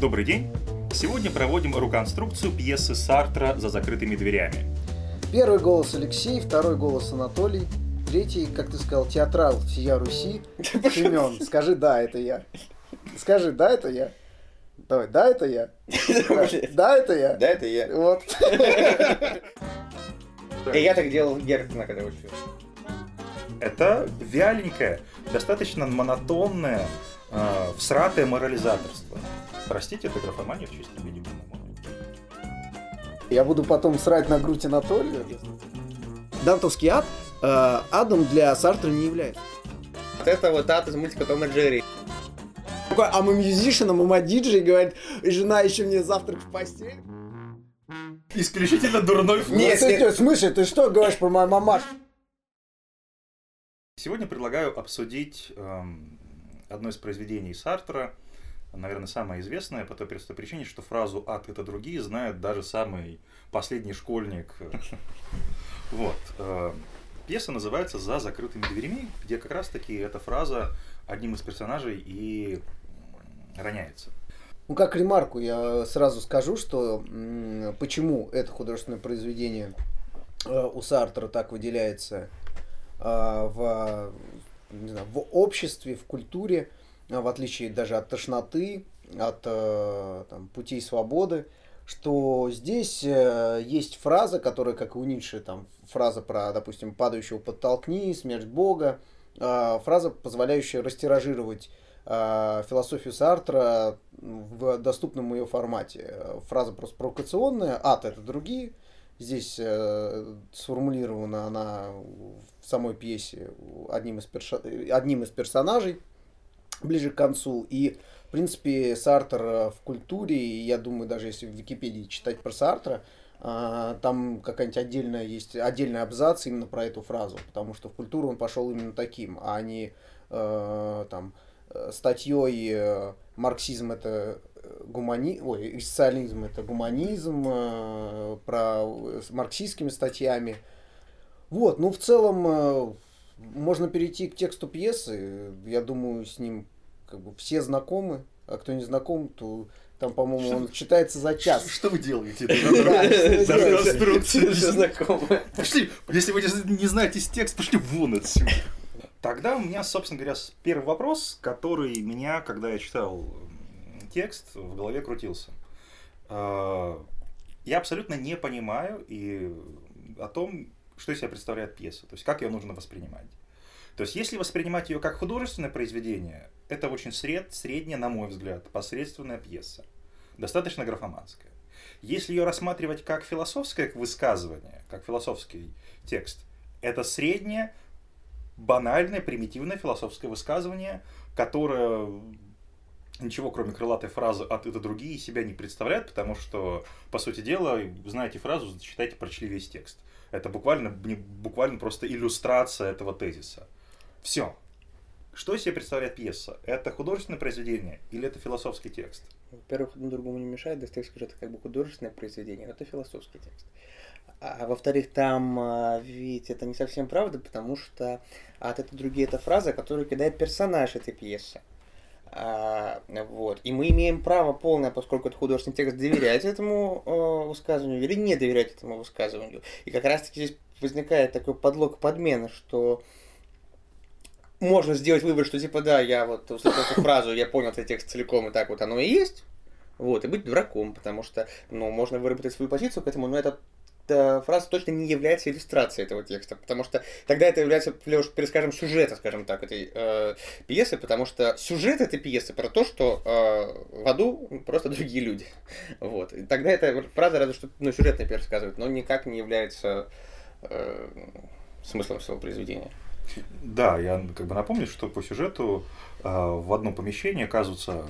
Добрый день! Сегодня проводим реконструкцию пьесы Сартра «За закрытыми дверями». Первый голос Алексей, второй голос Анатолий, третий, как ты сказал, театрал всея Руси, Семен. Скажи, да, это я. Скажи, да, это я. Давай, да, это я. Да, это я. Да, это я. Вот. И я так делал Герцена, когда учился. Это вяленькое, достаточно монотонное, э, всратое морализаторство. Простите, это графомания в чистом виде, по-моему. Я буду потом срать на грудь Анатолию. Дантовский ад э, адом для Сартра не является. Вот это вот ад из мультика Том и Джерри. Такой, а мы мюзишен, а мама диджей, говорит, жена еще мне завтрак в постель. Исключительно дурной вкус. Нет, ты- нет. В смысле, ты что говоришь про мою мамашу? Сегодня предлагаю обсудить эм, одно из произведений Сартра, наверное, самое известное по той простой причине, что фразу «ад – это другие» знает даже самый последний школьник. Вот. э, Пьеса называется «За закрытыми дверями», где как раз-таки эта фраза одним из персонажей и роняется. Ну, как ремарку я сразу скажу, что почему это художественное произведение э, у Сартра так выделяется э, в, знаю, в обществе, в культуре, в отличие даже от тошноты, от э, там, путей свободы, что здесь э, есть фраза, которая, как и у Ницше, там, фраза про, допустим, падающего подтолкни, смерть Бога, э, фраза, позволяющая растиражировать э, философию Сартра в доступном ее формате. Э, Фраза просто провокационная, ад это другие. Здесь э, сформулирована она в самой пьесе одним из, перша- одним из персонажей ближе к концу. И, в принципе, Сартр э, в культуре, я думаю, даже если в Википедии читать про Сартра, а, там какая-нибудь отдельная есть отдельный абзац именно про эту фразу, потому что в культуру он пошел именно таким, а не э, там э, статьей э, марксизм это э, гумани... Ой, социализм это гуманизм, э, про э, с марксистскими статьями. Вот, ну в целом э, можно перейти к тексту пьесы. Я думаю, с ним как бы все знакомы, а кто не знаком, то там, по-моему, он читается за час. Что вы что вы делаете? Конструкция. Все знакомые. Пошли, если вы не знаете текст, пошли вон отсюда. Тогда у меня, собственно говоря, первый вопрос, который меня, когда я читал текст, в голове крутился. Э, Я абсолютно не понимаю и о том, что из себя представляет пьеса, то есть как ее нужно воспринимать. То есть если воспринимать ее как художественное произведение, это очень сред, средняя, на мой взгляд, посредственная пьеса, достаточно графоманская. Если ее рассматривать как философское высказывание, как философский текст, это среднее, банальное, примитивное философское высказывание, которое ничего, кроме крылатой фразы «от это другие» себя не представляет, потому что, по сути дела, знаете фразу, читайте, прочли весь текст. Это буквально, не- буквально просто иллюстрация этого тезиса. Все. Что из себя представляет пьеса? Это художественное произведение или это философский текст? Во-первых, одно другому не мешает, Достоевский же это как бы художественное произведение, но это философский текст. А во-вторых, там а, ведь это не совсем правда, потому что от это другие это фраза, которую кидает персонаж этой пьесы. А, вот. И мы имеем право полное, поскольку это художественный текст, доверять этому э, высказыванию или не доверять этому высказыванию. И как раз-таки здесь возникает такой подлог подмены, что можно сделать вывод, что типа да, я вот услышал эту фразу, я понял этот текст целиком, и так вот оно и есть. Вот, и быть дураком, потому что, ну, можно выработать свою позицию к этому, но эта фраза точно не является иллюстрацией этого текста, потому что тогда это является, лишь перескажем, сюжета, скажем так, этой э, пьесы, потому что сюжет этой пьесы про то, что э, в аду просто другие люди. Вот. И тогда эта фраза разве что ну, сюжетно пересказывает, но никак не является э, смыслом своего произведения. Да, я как бы напомню, что по сюжету э, в одном помещении оказываются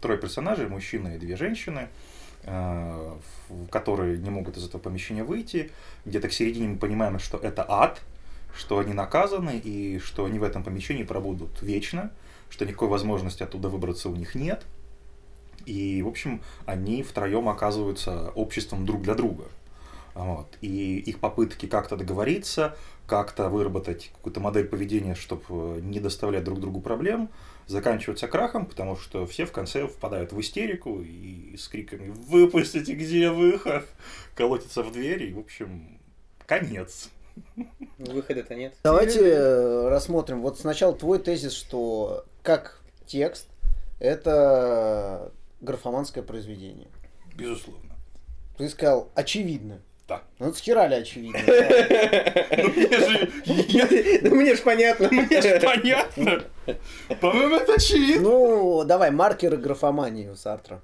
трое персонажей, мужчина и две женщины, э, которые не могут из этого помещения выйти. Где-то к середине мы понимаем, что это ад, что они наказаны и что они в этом помещении пробудут вечно, что никакой возможности оттуда выбраться у них нет. И, в общем, они втроем оказываются обществом друг для друга. Вот. И их попытки как-то договориться, как-то выработать какую-то модель поведения, чтобы не доставлять друг другу проблем, заканчиваются крахом, потому что все в конце впадают в истерику и с криками «Выпустите, где выход?» колотятся в дверь, и, в общем, конец. Выхода-то нет. Давайте э, рассмотрим. Вот сначала твой тезис, что как текст это графоманское произведение. Безусловно. Ты сказал очевидно. Да. Ну, это схерали очевидно. Ну, мне же... я- Да мне ж понятно. Мне же понятно. По-моему, это очевидно. Ну, давай, маркеры графомании у Сартра.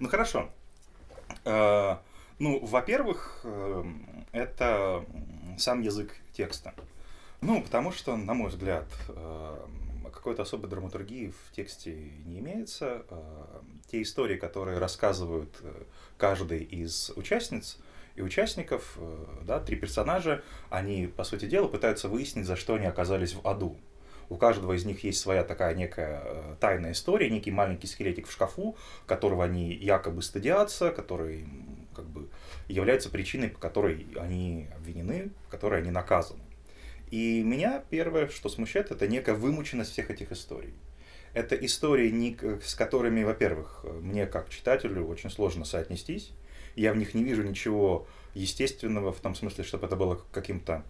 Ну хорошо. Э, Ну, во-первых, эм, это сам язык текста. Ну, потому что, на мой взгляд, эм, какой-то особой драматургии в тексте не имеется. Э, Те истории, которые рассказывают э, каждый из участниц и участников, э, да, три персонажа, они, по сути дела, пытаются выяснить, за что они оказались в аду. У каждого из них есть своя такая некая э, тайная история, некий маленький скелетик в шкафу, которого они якобы стыдятся, который как бы является причиной, по которой они обвинены, по которой они наказаны. И меня первое, что смущает, это некая вымученность всех этих историй. Это истории, к- с которыми, во-первых, мне как читателю очень сложно соотнестись. Я в них не вижу ничего естественного, в том смысле, чтобы это было каким-то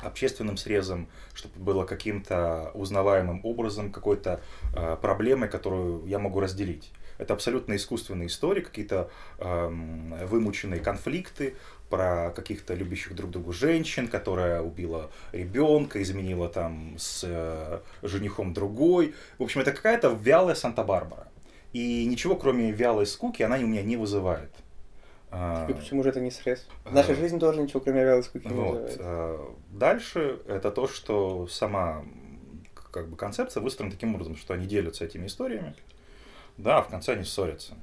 общественным срезом, чтобы было каким-то узнаваемым образом, какой-то э, проблемой, которую я могу разделить. Это абсолютно искусственные истории, какие-то эм, вымученные конфликты про каких-то любящих друг другу женщин, которая убила ребенка, изменила там с э, женихом другой. В общем, это какая-то вялая Санта-Барбара. И ничего, кроме вялой скуки, она у меня не вызывает. А, И почему же это не срез? Наша А. жизнь тоже ничего, кроме вялой скуки не вот. э, Дальше это то, что сама как бы концепция выстроена таким образом, что они делятся этими историями, да, а в конце они ссорятся.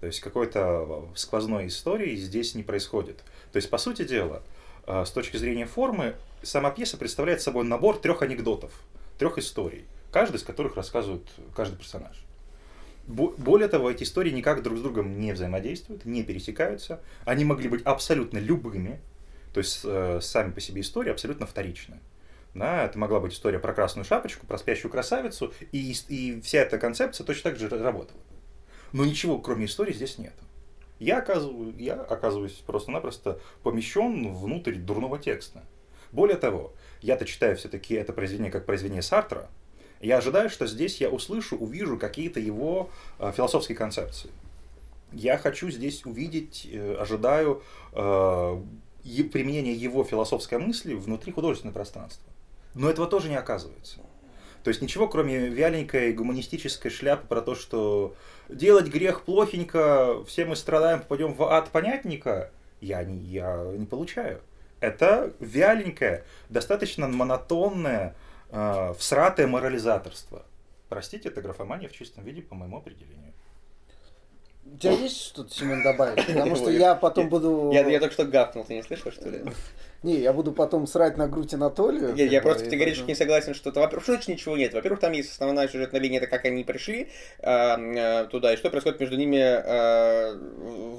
То есть какой-то сквозной истории здесь не происходит. То есть, по сути дела, с точки зрения формы, сама пьеса представляет собой набор трех анекдотов, трех историй, каждый из которых рассказывает каждый персонаж. Бо- Более того, эти истории никак друг с другом не взаимодействуют, не пересекаются. Они могли быть абсолютно любыми, то есть э, сами по себе истории абсолютно вторичны. Да, это могла быть история про красную шапочку, про спящую красавицу, и, и вся эта концепция точно так же ра- работала. Но ничего, кроме истории, здесь нет. Я, оказываю, я оказываюсь просто-напросто помещен внутрь дурного текста. Более того, я-то читаю все-таки это произведение как произведение Сартра, я ожидаю, что здесь я услышу, увижу какие-то его э, философские концепции. Я хочу здесь увидеть, э, ожидаю э, е- применения его философской мысли внутри художественного пространства. Но этого тоже не оказывается. То есть ничего, кроме вяленькой гуманистической шляпы про то, что делать грех плохенько, все мы страдаем, попадем в ад, понятненько, я не, я не получаю. Это вяленькое, достаточно монотонное, э, всратое морализаторство. Простите, это графомания в чистом виде по моему определению. У тебя есть что-то, Семен, добавить? Потому что я потом буду... Я, я только что гавкнул, ты не слышал, что ли? Не, я буду потом срать на грудь Анатолию. Я, я просто категорически не согласен, что это, во-первых, значит ничего нет. Во-первых, там есть основная сюжетная линия, это как они пришли а, а, туда, и что происходит между ними а,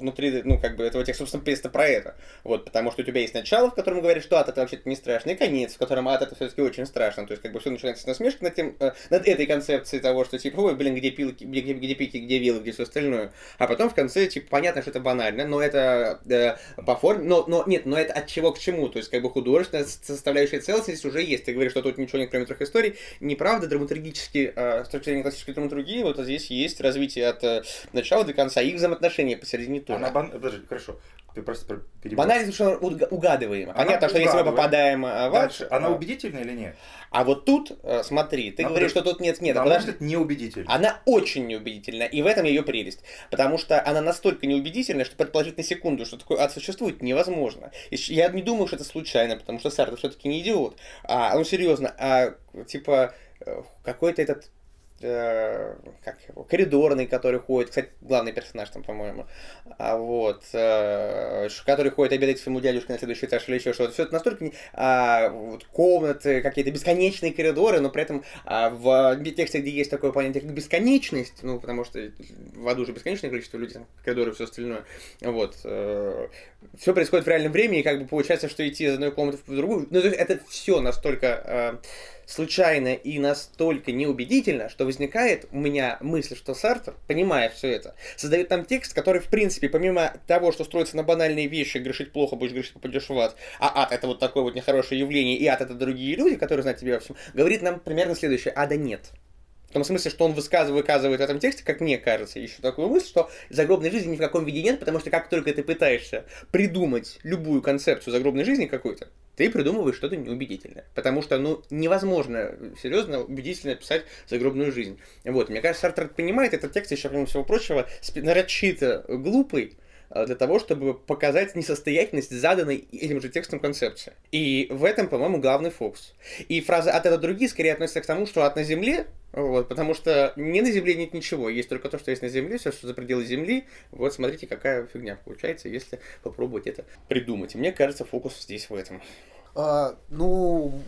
внутри, ну, как бы, этого текста, собственно, пьеса про это. Вот, потому что у тебя есть начало, в котором говоришь, что ад это вообще-то не страшно, и конец, в котором ад это все-таки очень страшно. То есть, как бы, все начинается с насмешки над, тем, э, над этой концепцией того, что, типа, ой, блин, где пилки, где, где, где пики, где вилы, где все остальное. А потом в конце, типа, понятно, что это банально, но это э, по форме, но, но нет, но это от чего к чему, то есть как бы художественная составляющая целостность уже есть. Ты говоришь, что тут ничего нет, кроме трех историй. Неправда, драматургически, э, с точки зрения классической драматургии, вот здесь есть развитие от э, начала до конца, их взаимоотношения посередине тоже. Она бан- Подожди, хорошо. Ты просто про- перебил. Банальность, что уг- угадываемо. Она Понятно, что если мы попадаем э, в ад, Дальше. Она убедительна или нет? А вот тут, э, смотри, ты На говоришь, мой- что тут нет, нет, На а мой подожди. взгляд, неубедительна. Она очень неубедительна, и в этом ее прелесть. Потому что она настолько неубедительна, что предположить на секунду, что такой ад существует, невозможно. Я не думаю, что это случайно, потому что Сартр все-таки не идиот. А, ну, серьезно, а, типа, э, какой-то этот э, как его, коридорный, который ходит, кстати, главный персонаж там, по-моему, а вот, э, который ходит обедать своему дядюшке на следующий этаж или еще что-то. Все это настолько а, вот, комнаты, какие-то бесконечные коридоры, но при этом а, в тексте, где есть такое понятие, как бесконечность, ну, потому что в аду уже бесконечное количество людей, там, коридоры и все остальное, вот, э, все происходит в реальном времени, и как бы получается, что идти из одной комнаты в другую, ну, то есть это все настолько э, случайно и настолько неубедительно, что возникает у меня мысль, что Сартер, понимая все это, создает там текст, который, в принципе, помимо того, что строится на банальные вещи, грешить плохо, будешь грешить, попадешь в ад, а ад это вот такое вот нехорошее явление, и ад это другие люди, которые знают тебя во всем, говорит нам примерно следующее, ада нет. В том смысле, что он высказывает, выказывает в этом тексте, как мне кажется, еще такую мысль, что загробной жизни ни в каком виде нет, потому что как только ты пытаешься придумать любую концепцию загробной жизни какой-то, ты придумываешь что-то неубедительное. Потому что, ну, невозможно серьезно убедительно описать загробную жизнь. Вот, мне кажется, Сартр понимает этот текст, еще, помимо всего прочего, нарочито глупый, для того, чтобы показать несостоятельность заданной этим же текстом концепции. И в этом, по-моему, главный фокус. И фраза «от это другие» скорее относится к тому, что «от на земле», вот, потому что не на земле нет ничего, есть только то, что есть на земле, все, что за пределы земли. Вот смотрите, какая фигня получается, если попробовать это придумать. И мне кажется, фокус здесь в этом. А, ну,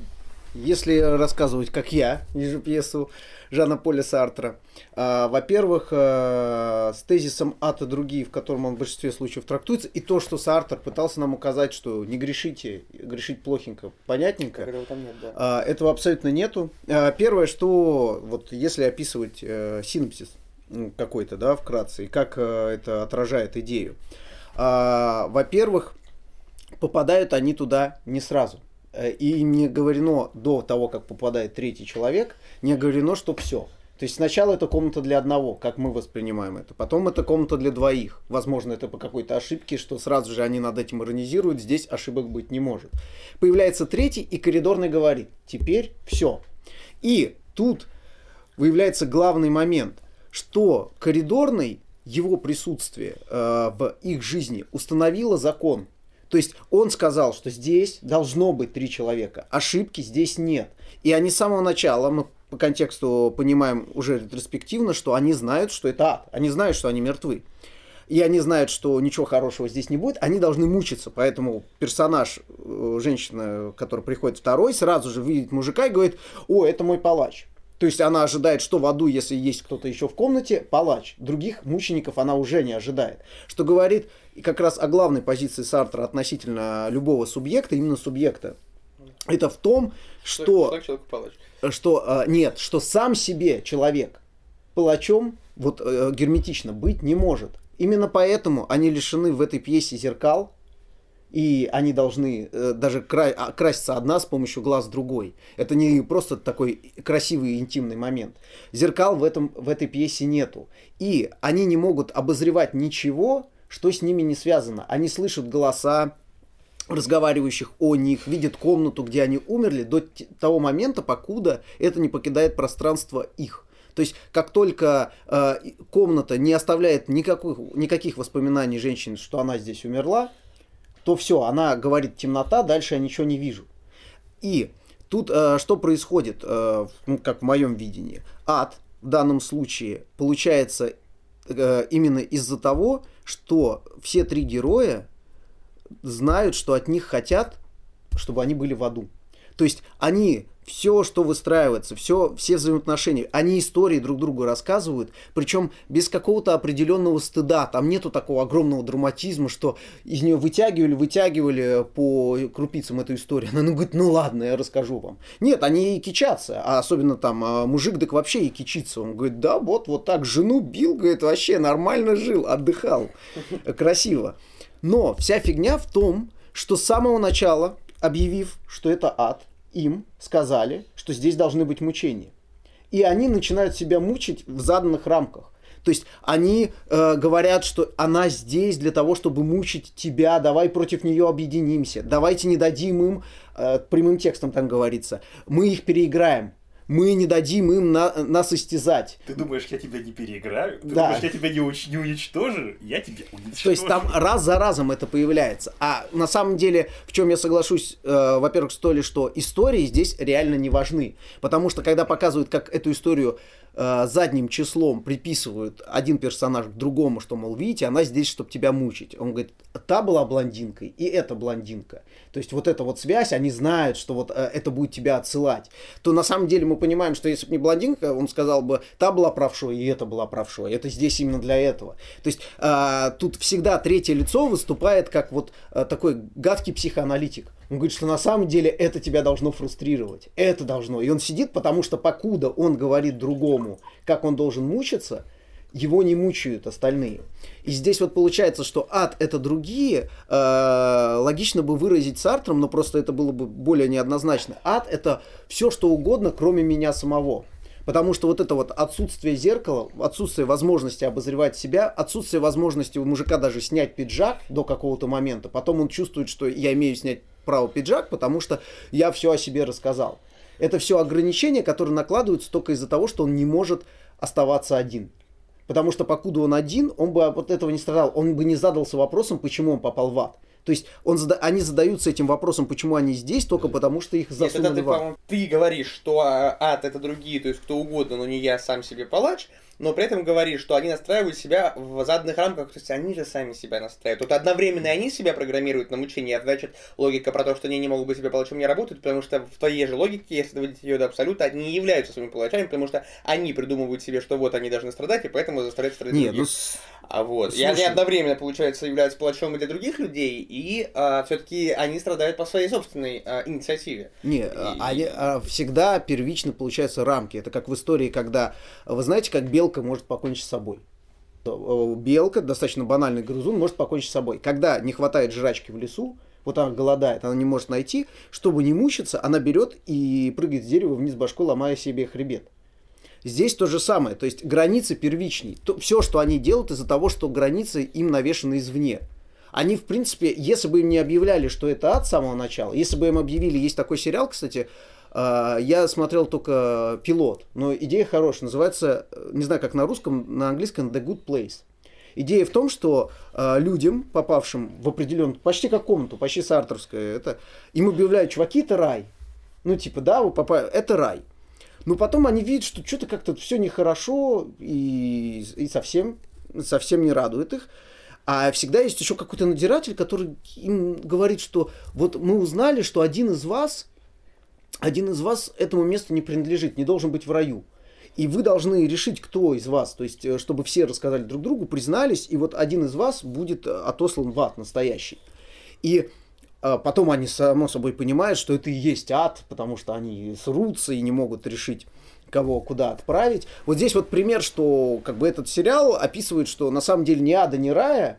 если рассказывать, как я вижу пьесу Жана Поля Сартра, а, во-первых, а, с тезисом «ад и другие», в котором он в большинстве случаев трактуется, и то, что Сартр пытался нам указать, что не грешите, грешить плохенько, понятненько, нет, да. а, этого абсолютно нету. Первое, что вот если описывать а, синопсис какой-то, да, вкратце, и как а, это отражает идею. Во-первых, попадают они туда не сразу. Э, и не говорено до того, как попадает третий человек, не говорено, что все. То есть сначала это комната для одного, как мы воспринимаем это. Потом это комната для двоих. Возможно, это по какой-то ошибке, что сразу же они над этим иронизируют. Здесь ошибок быть не может. Появляется третий, и коридорный говорит, теперь все. И тут выявляется главный момент, что коридорный, его присутствие э, в их жизни установило закон. То есть он сказал, что здесь должно быть три человека, ошибки здесь нет. И они с самого начала, мы по контексту понимаем уже ретроспективно, что они знают, что это ад. Они знают, что они мертвы. И они знают, что ничего хорошего здесь не будет, они должны мучиться. Поэтому персонаж, э, женщина, которая приходит второй, сразу же видит мужика и говорит, о, это мой палач. То есть она ожидает, что в аду, если есть кто-то еще в комнате, палач. Других мучеников она уже не ожидает. Что говорит и как раз о главной позиции Сартра относительно любого субъекта, именно субъекта. Это в том, что... Человек, человек что э, нет, что сам себе человек палачом вот э, герметично быть не может. Именно поэтому они лишены в этой пьесе зеркал, и они должны э, даже кра- а, краситься одна с помощью глаз другой. Это не просто такой красивый интимный момент. Зеркал в, этом, в этой пьесе нету. И они не могут обозревать ничего, что с ними не связано. Они слышат голоса, разговаривающих о них, видят комнату, где они умерли, до того момента, покуда это не покидает пространство их. То есть, как только э, комната не оставляет никаких, никаких воспоминаний женщины, что она здесь умерла, то все, она говорит темнота, дальше я ничего не вижу. И тут э, что происходит, э, ну, как в моем видении? Ад в данном случае получается э, именно из-за того, что все три героя знают, что от них хотят, чтобы они были в аду. То есть они все, что выстраивается, все, все взаимоотношения, они истории друг другу рассказывают, причем без какого-то определенного стыда. Там нету такого огромного драматизма, что из нее вытягивали, вытягивали по крупицам эту историю. Она ну, говорит, ну ладно, я расскажу вам. Нет, они и кичатся, а особенно там а, мужик так вообще и кичится. Он говорит, да, вот, вот так жену бил, говорит, вообще нормально жил, отдыхал, красиво. Но вся фигня в том, что с самого начала, объявив, что это ад, им сказали, что здесь должны быть мучения. И они начинают себя мучить в заданных рамках. То есть они э, говорят, что она здесь для того, чтобы мучить тебя, давай против нее объединимся, давайте не дадим им, э, прямым текстом там говорится, мы их переиграем мы не дадим им на, нас истязать. Ты думаешь, я тебя не переиграю? Ты да. думаешь, я тебя не, уч- не уничтожу? Я тебя уничтожу. То есть там раз за разом это появляется. А на самом деле, в чем я соглашусь, э, во-первых, с Толей, что истории здесь реально не важны. Потому что когда показывают, как эту историю э, задним числом приписывают один персонаж к другому, что, мол, видите, она здесь, чтобы тебя мучить. Он говорит, та была блондинкой, и эта блондинка. То есть вот эта вот связь, они знают, что вот э, это будет тебя отсылать. То на самом деле мы понимаем, что если бы не блондинка, он сказал бы, та была правшой, и эта была правшой. Это здесь именно для этого. То есть э, тут всегда третье лицо выступает как вот э, такой гадкий психоаналитик. Он говорит, что на самом деле это тебя должно фрустрировать. Это должно. И он сидит, потому что покуда он говорит другому, как он должен мучиться, его не мучают остальные. И здесь вот получается, что ад это другие, э, логично бы выразить Сартром, но просто это было бы более неоднозначно. Ад это все, что угодно, кроме меня самого. Потому что вот это вот отсутствие зеркала, отсутствие возможности обозревать себя, отсутствие возможности у мужика даже снять пиджак до какого-то момента, потом он чувствует, что я имею снять право пиджак, потому что я все о себе рассказал. Это все ограничения, которые накладываются только из-за того, что он не может оставаться один. Потому что покуда он один, он бы от этого не страдал. Он бы не задался вопросом, почему он попал в ад. То есть он, они задаются этим вопросом, почему они здесь, только потому что их засунули Нет, это ты, в. Ты говоришь, что а, ад это другие, то есть кто угодно, но не я сам себе палач но при этом говорит, что они настраивают себя в заданных рамках, то есть они же сами себя настраивают. Тут одновременно они себя программируют на мучение, а значит логика про то, что они не могут быть себе палачом, не работает, потому что в твоей же логике, если доводить ее до абсолюта, они не являются своими палачами, потому что они придумывают себе, что вот они должны страдать, и поэтому заставляют страдать Нет, других. ну, А вот. Слушай. И они одновременно, получается, являются палачом и для других людей, и а, все-таки они страдают по своей собственной а, инициативе. Не, И- а- они а, всегда первично получаются рамки. Это как в истории, когда вы знаете, как белка может покончить с собой. Э, Белка, достаточно банальный грызун, может покончить с собой. Когда не хватает жрачки в лесу, вот она голодает, она не может найти, чтобы не мучиться, она берет и прыгает с дерева вниз башку, ломая себе хребет. Здесь то же самое, то есть границы первичней. Все, что они делают из-за того, что границы им навешаны извне. Они, в принципе, если бы им не объявляли, что это ад с самого начала, если бы им объявили, есть такой сериал, кстати, э, я смотрел только пилот, но идея хорошая, называется, э, не знаю, как на русском, на английском The Good Place. Идея в том, что э, людям, попавшим в определенную, почти как комнату, почти сартерская, это, им объявляют, чуваки, это рай. Ну, типа, да, вы попали, это рай. Но потом они видят, что что-то как-то все нехорошо и, и совсем, совсем не радует их. А всегда есть еще какой-то надиратель, который им говорит, что вот мы узнали, что один из вас, один из вас этому месту не принадлежит, не должен быть в раю. И вы должны решить, кто из вас, то есть, э, чтобы все рассказали друг другу, признались, и вот один из вас будет э, отослан в ад настоящий. И потом они, само собой, понимают, что это и есть ад, потому что они срутся и не могут решить, кого куда отправить. Вот здесь вот пример, что как бы этот сериал описывает, что на самом деле ни ада, ни рая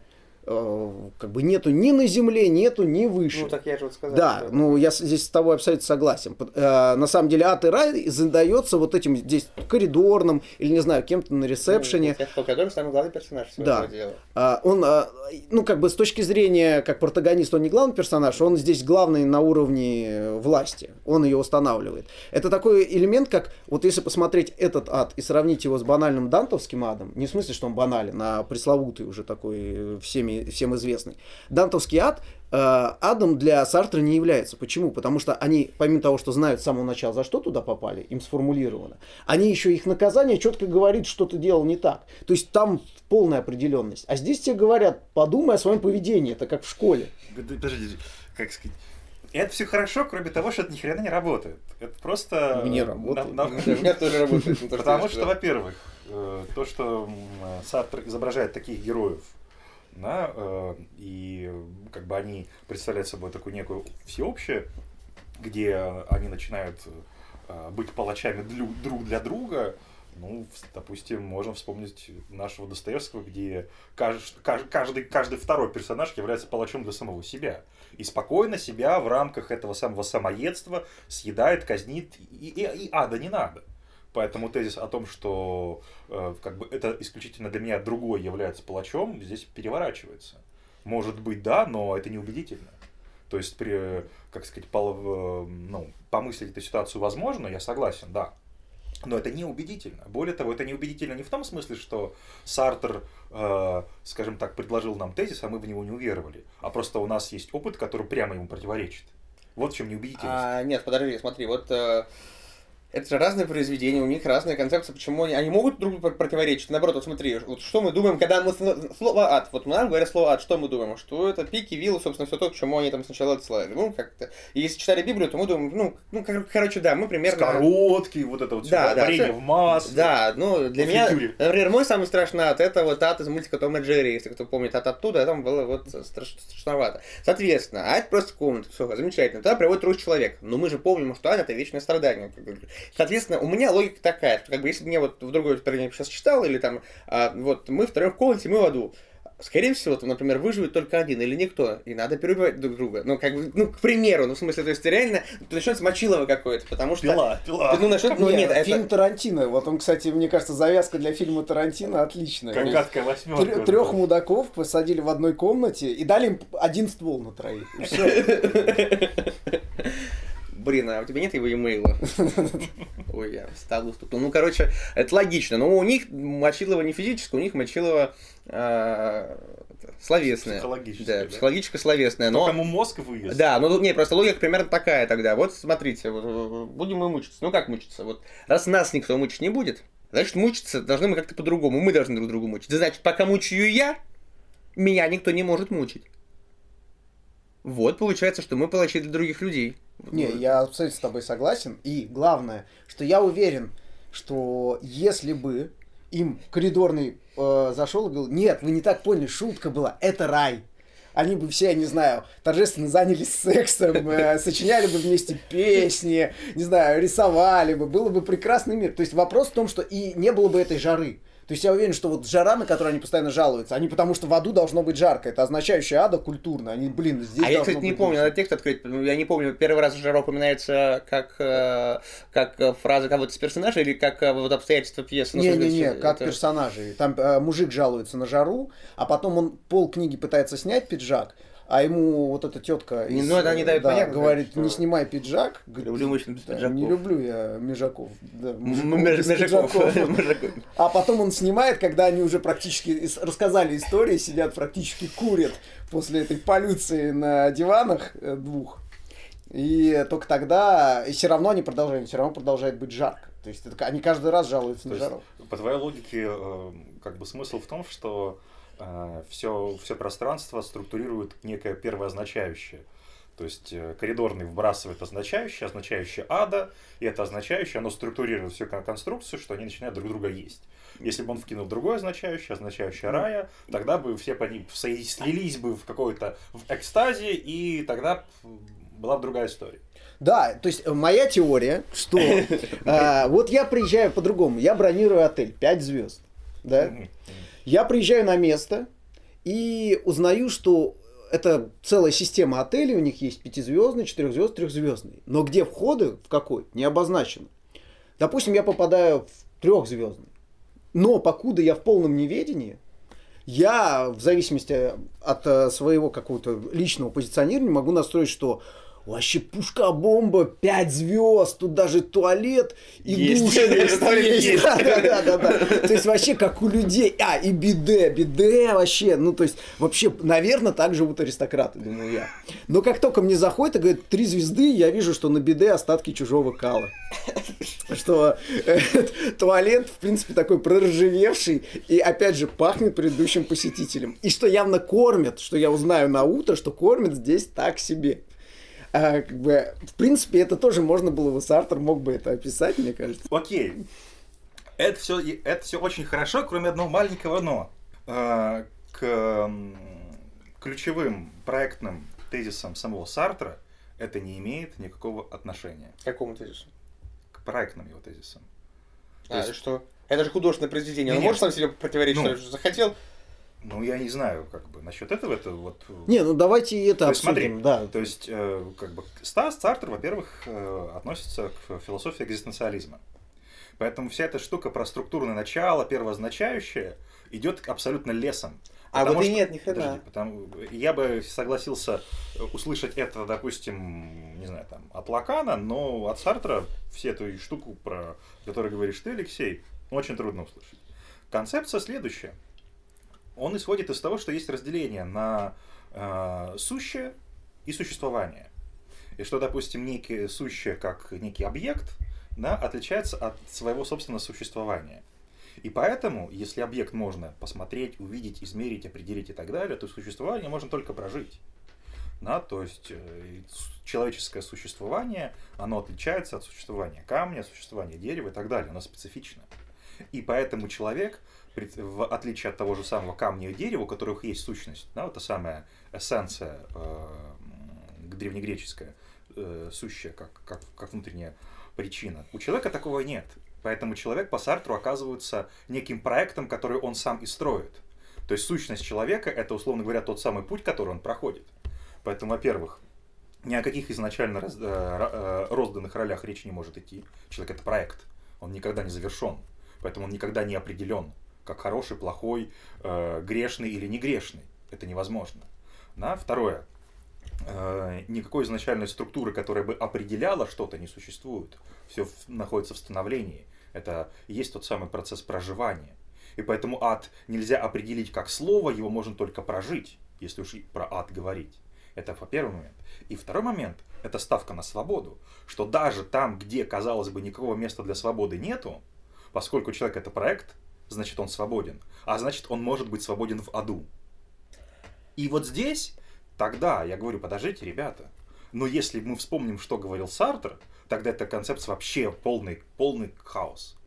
как бы нету ни на земле, нету ни выше. Ну, так я же вот сказал. Да, что- ну я здесь с тобой абсолютно согласен. Э, на самом деле ад и рай задается вот этим здесь коридорным или не знаю кем-то на ресепшене. Ну, который самый главный персонаж Да. дела. А, он, а, ну, как бы с точки зрения, как протагонист, он не главный персонаж, он здесь главный на уровне э, власти. Он ее устанавливает. Это такой элемент, как, вот если посмотреть этот ад и сравнить его с банальным дантовским адом, не в смысле, что он банален, а пресловутый уже такой, э, всеми, всем известный. Дантовский ад э, адом для Сартра не является. Почему? Потому что они, помимо того, что знают с самого начала, за что туда попали, им сформулировано, они еще их наказание четко говорит, что ты делал не так. То есть там полная определенность. А здесь тебе говорят, подумай о своем поведении, это как в школе. Подожди, как сказать. Это все хорошо, кроме того, что это ни хрена не работает. Это просто... Не работает. на- на- Да, У меня тоже работает. то, Потому что, во-первых, э, то, что Сартр изображает таких героев, да, э, и как бы они представляют собой такую некую всеобщее, где они начинают э, быть палачами друг для друга, ну, допустим, можно вспомнить нашего Достоевского, где кажд- каж- каждый, каждый второй персонаж является палачом для самого себя. И спокойно себя в рамках этого самого самоедства съедает, казнит, и, и- и ада не надо. Поэтому тезис о том, что э, как бы это исключительно для меня другой является палачом, здесь переворачивается. Может быть, да, но это неубедительно. То есть, при, как сказать, пол- э, ну, помыслить эту ситуацию возможно, я согласен, да. Но это не убедительно. Более того, это не убедительно не в том смысле, что Сартер, э, скажем так, предложил нам тезис, а мы в него не уверовали. А просто у нас есть опыт, который прямо ему противоречит. Вот в чем неубедительность. А, нет, подожди, смотри, вот э, Это же разные произведения, у них разная концепция. Почему они, они могут друг другу противоречить? Наоборот, вот смотри, вот что мы думаем, когда мы слово ад. Вот нам говорят слово ад, что мы думаем? Что это пики, виллы, собственно, все то, к чему они там сначала отсылали. Ну, как-то. И если читали Библию, то мы думаем, ну, ну кор- короче, да, мы примерно. Скоротки, вот это вот Да, да, варенье всё- в масле. Да, ну, для меня, фритюре. например, мой самый страшный ад, это вот ад из мультика Том и Джерри, если кто помнит ад оттуда, там было вот страш- страшновато. Соответственно, ад просто комната, все, замечательно. Туда приводит троих человек. Но мы же помним, что ад это вечное страдание. Соответственно, у меня логика такая, что как бы если бы мне вот в другой стороне сейчас читал, или там, а, вот мы втроем в комнате, мы в аду. Скорее всего, там, например, выживет только один или никто, и надо перебивать друг друга. Ну, как бы, ну, к примеру, ну, в смысле, то есть реально начнется мочилово какое-то, потому что... Пила, пила. Ну, насчет, ну, Не, нет, это... фильм Тарантино. Вот он, кстати, мне кажется, завязка для фильма Тарантино отличная. Как гадкая восьмерка. Трех мудаков посадили в одной комнате и дали им один ствол на троих. Блин, а у тебя нет его имейла? Ой, я встал уступил. Ну, короче, это логично. Но у них мочилово не физическое, у них мочилово а, словесное. Психологическое, Да, да? психологическое-словесное. Но кому мозг выезд. Да, ну тут не, просто логика примерно такая тогда. Вот смотрите, вот, э, будем мы мучиться. Ну как мучиться? Вот раз нас никто мучить не будет, значит мучиться должны мы как-то по-другому. Мы должны друг другу мучить. Значит, пока мучаю я, меня никто не может мучить. Вот получается, что мы палачи для других людей. Не, я абсолютно с тобой согласен. И главное, что я уверен, что если бы им коридорный э, зашел и говорил, нет, вы не так поняли, шутка была, это рай. Они бы все, я не знаю, торжественно занялись сексом, э, сочиняли бы вместе песни, не знаю, рисовали бы, было бы прекрасный мир. То есть вопрос в том, что и не было бы этой жары. То есть я уверен, что вот жара, на которую они постоянно жалуются, они потому что в аду должно быть жарко. Это означающее ада культурно. Они, блин, здесь а я, кстати, не помню, надо текст открыть. Ну, Я не помню, первый раз жара упоминается как, э, как э, фраза кого-то из персонажей или как э, вот обстоятельства пьесы. Ну, Не-не-не, это- как персонажи. Там э, мужик жалуется на жару, а потом он пол книги пытается снять пиджак, а ему вот эта тетка Не, ну, это они дают понятно, говорит, что- не снимай пиджак. Говорит, Люблю мужчин без «Да, пиджаков». Не люблю я межаков. да, без Межаков. А потом он снимает, когда они уже практически рассказали истории, сидят практически курят после этой полюции на диванах э, двух. И только тогда, и все равно они продолжают, все равно продолжает быть жарко. То есть это, они каждый раз жалуются То на жару. по твоей логике, э, как бы смысл в том, что все, все пространство структурирует некое первоозначающее. То есть э, коридорный вбрасывает означающее, означающее ада, и это означающее, оно структурирует всю кон- конструкцию, что они начинают друг друга есть. Если бы он вкинул другое означающее, означающее рая, тогда бы все по ним со- слились бы в какой-то в экстазе, и тогда была бы другая история. Да, то есть э, моя теория, что э, вот я приезжаю по-другому, я бронирую отель 5 звезд, да. Я приезжаю на место и узнаю, что это целая система отелей, у них есть пятизвездный, четырехзвездный, трехзвездный. Но где входы, в какой, не обозначено. Допустим, я попадаю в трехзвездный. Но покуда я в полном неведении, я в зависимости от э, своего какого-то личного позиционирования могу настроить, что вообще пушка-бомба, 5 звезд, тут даже туалет и Есть. душ есть. Да, да, да, да, да. То есть вообще как у людей. А, и биде, биде вообще. Ну, то есть вообще, наверное, так живут аристократы, думаю я. Но как только мне заходит и говорит, три звезды, я вижу, что на биде остатки чужого кала. Что э, туалет, в принципе, такой проржавевший и, опять же, пахнет предыдущим посетителем. И что явно кормят, что я узнаю на утро, что кормят здесь так себе. А, как бы, в принципе, это тоже можно было бы, Сартер мог бы это описать, мне кажется. Окей. Это все, это все очень хорошо, кроме одного маленького но. А, К ключевым проектным тезисам самого Сартра это не имеет никакого отношения. К какому тезису? К проектным его тезисам. То А, есть- что? Это же художественное произведение. Он Не-не. может сам себе противоречить, Ну. что захотел? Ну, я не знаю, как бы, насчет этого, это вот... э, Не, ну давайте и это То есть, смотри, обсудим, да. То есть, э, как бы, Стас Сартр, во-первых, э, относится к философии экзистенциализма. Поэтому вся эта штука про структурное начало, первоозначающее, идет абсолютно лесом. А Потому вот и что- нет, ни хрена. Подожди, потому- я бы согласился э, услышать это, допустим, не знаю, там, от Лакана, но от Сартра все эту штуку, про которую говоришь ты, Алексей, очень трудно услышать. Концепция следующая. Он исходит из того, что есть разделение на э, сущее и существование. И что, допустим, некие сущее как некий объект, да, отличается от своего собственного существования. И поэтому, если объект можно посмотреть, увидеть, измерить, определить и так далее, то существование можно только прожить. Да, то есть э, человеческое существование, оно отличается от существования камня, существования дерева и так далее, оно специфично. И поэтому человек, в отличие от того же самого камня и дерева, у которых есть сущность, да, вот та самая эссенция э, древнегреческая, э, сущая, как, как, как внутренняя причина, у человека такого нет. Поэтому человек по Сартру оказывается неким проектом, который он сам и строит. То есть сущность человека – это, условно говоря, тот самый путь, который он проходит. Поэтому, во-первых, ни о каких изначально раз, э, э, розданных ролях речи не может идти. Человек – это проект. Он никогда не завершен. Поэтому он никогда не определен, как хороший, плохой, э, грешный или не грешный. Это невозможно. Да? Второе. Э, никакой изначальной структуры, которая бы определяла что-то, не существует. Все находится в становлении. Это есть тот самый процесс проживания. И поэтому ад нельзя определить как слово, его можно только прожить, если уж про ад говорить. Это по первый момент. И второй момент – это ставка на свободу. Что даже там, где, казалось бы, никакого места для свободы нету, поскольку человек – это проект, значит, он свободен. А значит, он может быть свободен в аду. И вот здесь, тогда, я говорю, подождите, ребята, но если мы вспомним, что говорил Сартер, тогда эта концепция вообще полный, полный хаос.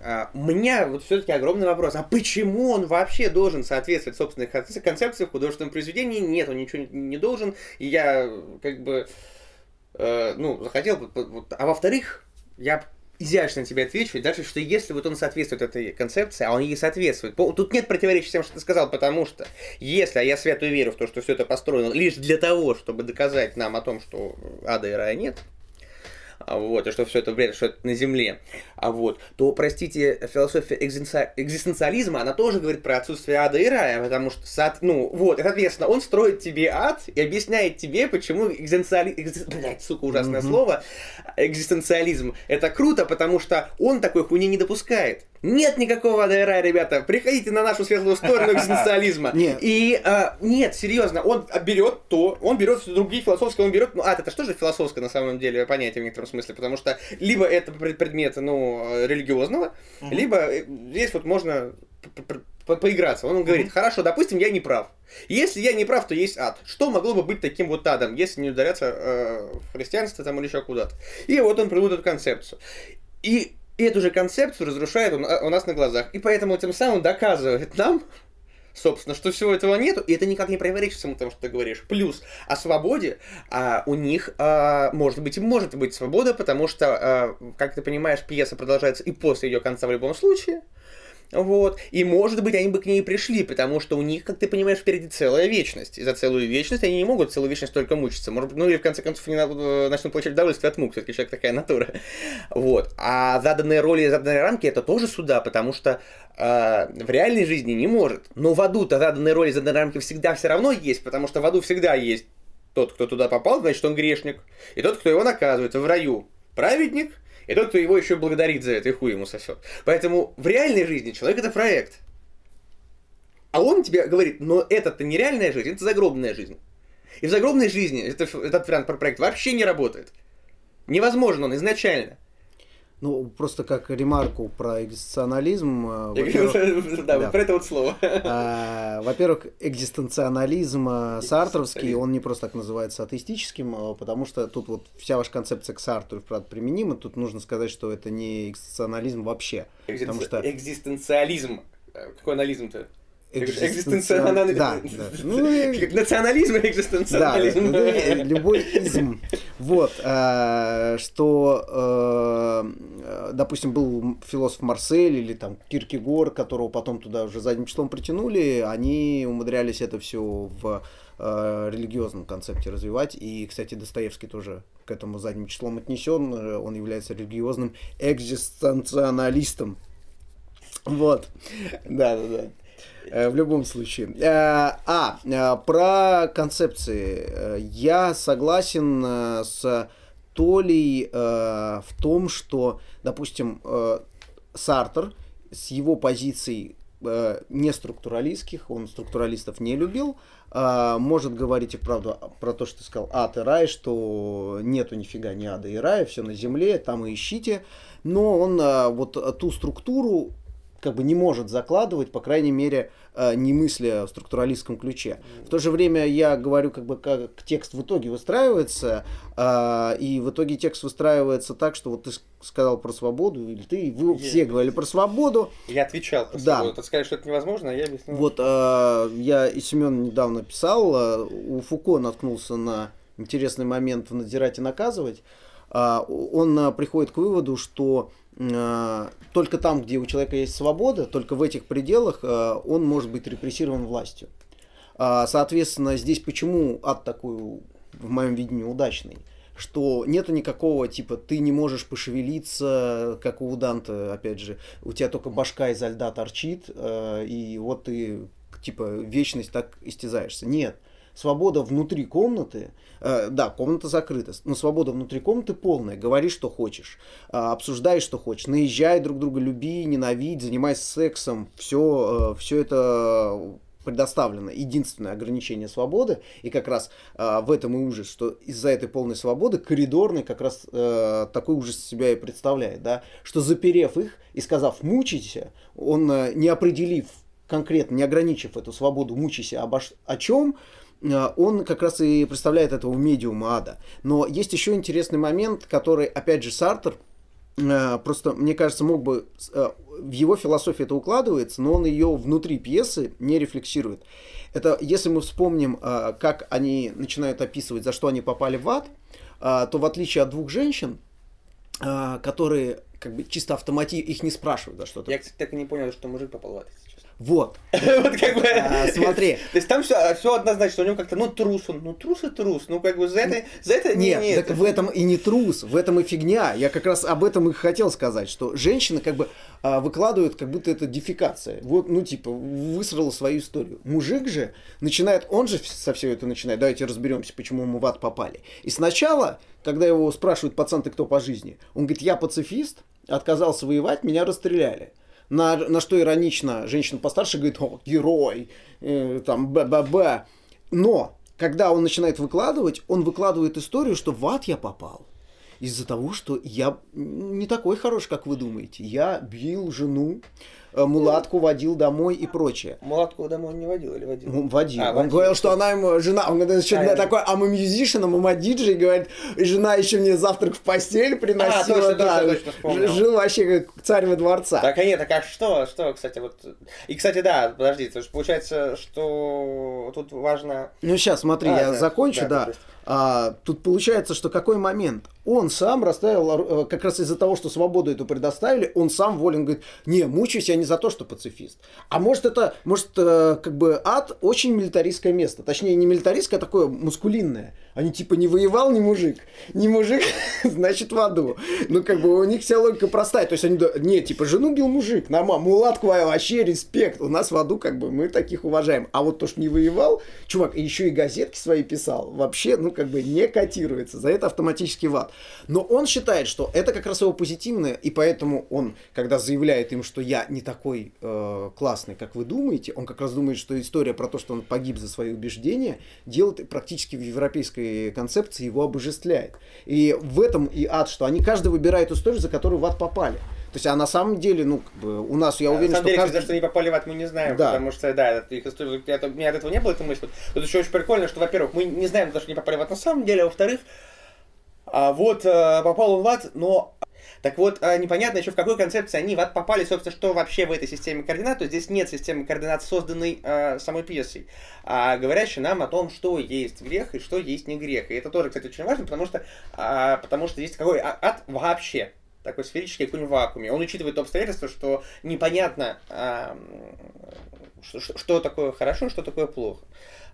А, у меня вот все-таки огромный вопрос. А почему он вообще должен соответствовать собственной концепции в художественном произведении? Нет, он ничего не должен. И я как бы, э, ну, захотел... А во-вторых, я изящно тебе отвечу, дальше, что если вот он соответствует этой концепции, а он ей соответствует, тут нет противоречия тем, что ты сказал, потому что если, а я свято верю в то, что все это построено лишь для того, чтобы доказать нам о том, что ада и рая нет, вот, и что все это бред, что это на земле, а вот, то, простите, философия экзистенциализма, она тоже говорит про отсутствие ада и рая, потому что, ну, вот, и, соответственно, он строит тебе ад и объясняет тебе, почему экзистенциализм, экзи... блядь, сука, ужасное mm-hmm. слово, экзистенциализм, это круто, потому что он такой хуйни не допускает. Нет никакого АДРА, ребята. Приходите на нашу светлую сторону экзистенциализма. Нет. И а, нет, серьезно, он берет то, он берет другие философские, он берет. Ну, а это что же философское на самом деле понятие в некотором смысле, потому что либо это предмет, ну, религиозного, угу. либо э, здесь вот можно по поиграться. Он говорит, угу. хорошо, допустим, я не прав. Если я не прав, то есть ад. Что могло бы быть таким вот адом, если не ударяться э, в христианство там или еще куда-то? И вот он придумал эту концепцию. И и эту же концепцию разрушает он, у нас на глазах. И поэтому тем самым доказывает нам, собственно, что всего этого нету, и это никак не противоречит всему тому, что ты говоришь. Плюс о свободе а, у них, а, может быть, может быть свобода, потому что, а, как ты понимаешь, пьеса продолжается и после ее конца в любом случае. Вот. И, может быть, они бы к ней пришли, потому что у них, как ты понимаешь, впереди целая вечность. И за целую вечность они не могут целую вечность только мучиться. Может быть, ну или в конце концов они э, начнут получать удовольствие от мук. Все-таки человек такая натура. Вот. А заданные роли и заданные рамки это тоже суда, потому что э, в реальной жизни не может. Но в аду-то заданные роли и заданные рамки всегда все равно есть, потому что в аду всегда есть тот, кто туда попал, значит, он грешник. И тот, кто его наказывает в раю. Праведник, и тот, кто его еще благодарит за это, и хуй ему сосет. Поэтому в реальной жизни человек это проект. А он тебе говорит, но это-то не реальная жизнь, это загробная жизнь. И в загробной жизни это, этот вариант про проект вообще не работает. Невозможно он изначально. Ну, просто как ремарку про экзистенциализм. Э, да, про это вот слово. А, во-первых, экзистенциализм э, сартровский, он не просто так называется атеистическим, потому что тут вот вся ваша концепция к Сартру, правда, применима. Тут нужно сказать, что это не экзистенциализм вообще. Экзистенциализм. Какой анализм-то? Экзистенциализм. Да, да. Ну, Национализм и экзистенциализм. Да, ну, любой изм. Вот, э, что, э, допустим, был философ Марсель или там Киркегор, которого потом туда уже задним числом притянули, они умудрялись это все в э, религиозном концепте развивать. И, кстати, Достоевский тоже к этому задним числом отнесен. Он является религиозным экзистенциалистом. Вот. Да, да, да. Э, в любом случае. Э, а, э, про концепции. Я согласен с Толей в том, что, допустим, Сартер с его позицией э, не структуралистских, он структуралистов не любил, может говорить и правду про то, что ты сказал, ад и рай, что нету нифига ни ада и рая, все на земле, там и ищите, но он вот ту структуру как бы не может закладывать, по крайней мере, э, не мысля в структуралистском ключе. В то же время я говорю, как бы как текст в итоге выстраивается, э, и в итоге текст выстраивается так, что вот ты сказал про свободу, или ты, вы Я- все говорили про свободу. Я отвечал. просто Да. вот, Ты сказали, что это невозможно, а я объяснил. Вот э, я и Семен недавно писал, у Фуко наткнулся на интересный момент в «Надзирать и наказывать». Он приходит к выводу, что только там, где у человека есть свобода, только в этих пределах э, он может быть репрессирован властью. А, Соответственно, здесь почему ад такой, в моем видении, удачный? Что нету никакого, типа, ты не можешь пошевелиться, как у Данта, опять же, у тебя только башка изо льда торчит, э, и вот ты, типа, вечность так истязаешься. Нет. Свобода внутри комнаты, э, да, комната закрыта, но свобода внутри комнаты полная. Говори, что хочешь, э, обсуждай, что хочешь, наезжай друг друга, люби, ненавидь, занимайся сексом. Все, все это предоставлено. Единственное ограничение свободы, и как раз э, в этом и ужас, что из-за этой полной свободы коридорный как раз э, такой ужас себя и представляет, да, что заперев их и сказав «мучайся», он, э, не определив конкретно, не ограничив эту свободу «мучайся» обо о чем, э, он как раз и представляет этого медиума ада. Но есть еще интересный момент, который, опять же, Сартер Э, просто, мне кажется, мог бы... э, В его философии это укладывается, но он ее внутри пьесы не рефлексирует. Это, если мы вспомним, как они начинают описывать, за что они попали в ад, то в отличие от двух женщин, которые как бы чисто автоматически их не спрашивают, за что ты. Я, кстати, так и не понял, что мужик попал в ад, если честно. Вот. Вот как бы... А, смотри. То есть там все, все однозначно, у него как-то, ну, трус он, ну, трус и трус, ну, как бы за это, за это не, Нет, не так это. в этом и не трус, в этом и фигня. Я как раз об этом и хотел сказать, что женщины как бы а, выкладывают, как будто это дефекация. Вот, ну, типа, высрала свою историю. Мужик же начинает, он же со всего это начинает. Давайте разберемся, почему мы в ад попали. И сначала, когда его спрашивают, пацан, ты кто по жизни? Он говорит, я пацифист, отказался воевать, меня расстреляли. На, на что иронично женщина постарше говорит, о, герой, э, там, б-б-б. Но, когда он начинает выкладывать, он выкладывает историю, что в ад я попал. Из-за того, что я не такой хороший, как вы думаете. Я бил жену, мулатку водил домой и прочее. Мулатку домой не водил или водил? Он водил. А, он водил. говорил, что она ему жена. Он говорит, что А, такой, а мы мюзишен, а мы диджей, говорит, и жена еще мне завтрак в постель приносила. А, точно, да, точно, точно, вспомнил. жил вообще как царь во дворца. Так, а нет, так а что, что, кстати, вот... И, кстати, да, подожди, то есть получается, что тут важно... Ну, сейчас, смотри, А, я да, закончу, да, да. А, тут получается, что какой момент? Он сам расставил, э, как раз из-за того, что свободу эту предоставили, он сам волен говорит, не, мучаюсь я не за то, что пацифист. А может это, может, э, как бы ад очень милитаристское место. Точнее, не милитаристское, а такое мускулинное. Они типа не воевал, не мужик. Не мужик, значит в аду. Ну, как бы у них вся логика простая. То есть они, не, типа, жену бил мужик, нормально, мулатку вообще респект. У нас в аду, как бы, мы таких уважаем. А вот то, что не воевал, чувак, еще и газетки свои писал, вообще, ну, как бы, не котируется. За это автоматически в ад. Но он считает, что это как раз его позитивное, и поэтому он, когда заявляет им, что я не такой э, классный, как вы думаете, он как раз думает, что история про то, что он погиб за свои убеждения, делает практически в европейской концепции его обожествляет. И в этом и ад, что они каждый выбирает историю, за которую в ад попали. То есть, а на самом деле, ну, как бы, у нас, я А, уверен, на что самом деле, каждый... что они попали в ад, мы не знаем, Да. потому что, да, это их история, это- у меня от этого не было этой мысли. Тут еще очень прикольно, что, во-первых, мы не знаем, за что они попали в ад на самом деле, а во-вторых, а вот э, попал он в ад, но так вот, э, непонятно еще в какой концепции они в ад попали, собственно, что вообще в этой системе координат. То есть здесь нет системы координат, созданной э, самой пьесой, а говорящей нам о том, что есть грех и что есть не грех. И это тоже, кстати, очень важно, потому что, а, потому что есть какой а- ад вообще такой сферический, какой-нибудь вакууме. Он учитывает то обстоятельство, что непонятно, что, что- что такое хорошо, что такое плохо.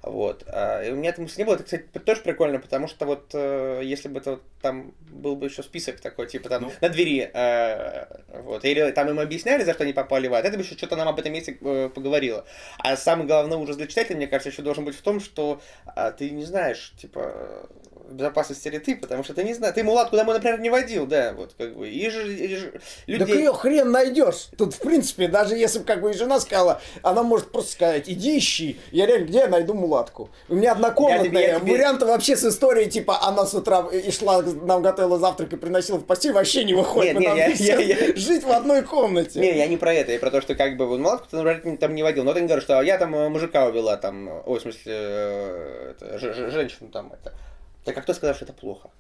Вот. А, и у меня этой мысли не было. Это, кстати, тоже прикольно, потому что вот э, если бы это вот там был бы еще список такой, типа там Ну. на двери, э, вот, или там им объясняли, за что они попали в ад, это бы еще что-то нам об этом месте э, поговорило. А самый главный ужас для читателя, мне кажется, еще должен быть в том, что а, ты не знаешь, типа, безопасности ли ты, потому что ты не знаешь, ты мулатку домой, например, не водил, да, вот как бы, и же, и же людей... Так ее хрен найдешь. Тут, в принципе, даже если бы как бы и жена сказала, она может просто сказать, иди ищи. Я реально, где я найду мулатку? У меня однокомнатная, я тебе, я тебе... варианты вообще с историей, типа, она с утра и шла, нам готовила завтрак и приносила в постель, вообще не выходит. Нет, нет, я, я, я... Жить в одной комнате. Не, я не про это, я про то, что как бы мулатку ты, например, там не водил. Но ты не говоришь, что я там э, мужика увела, там, ой, в смысле, э, это, женщину там, это так а кто сказал, что это плохо?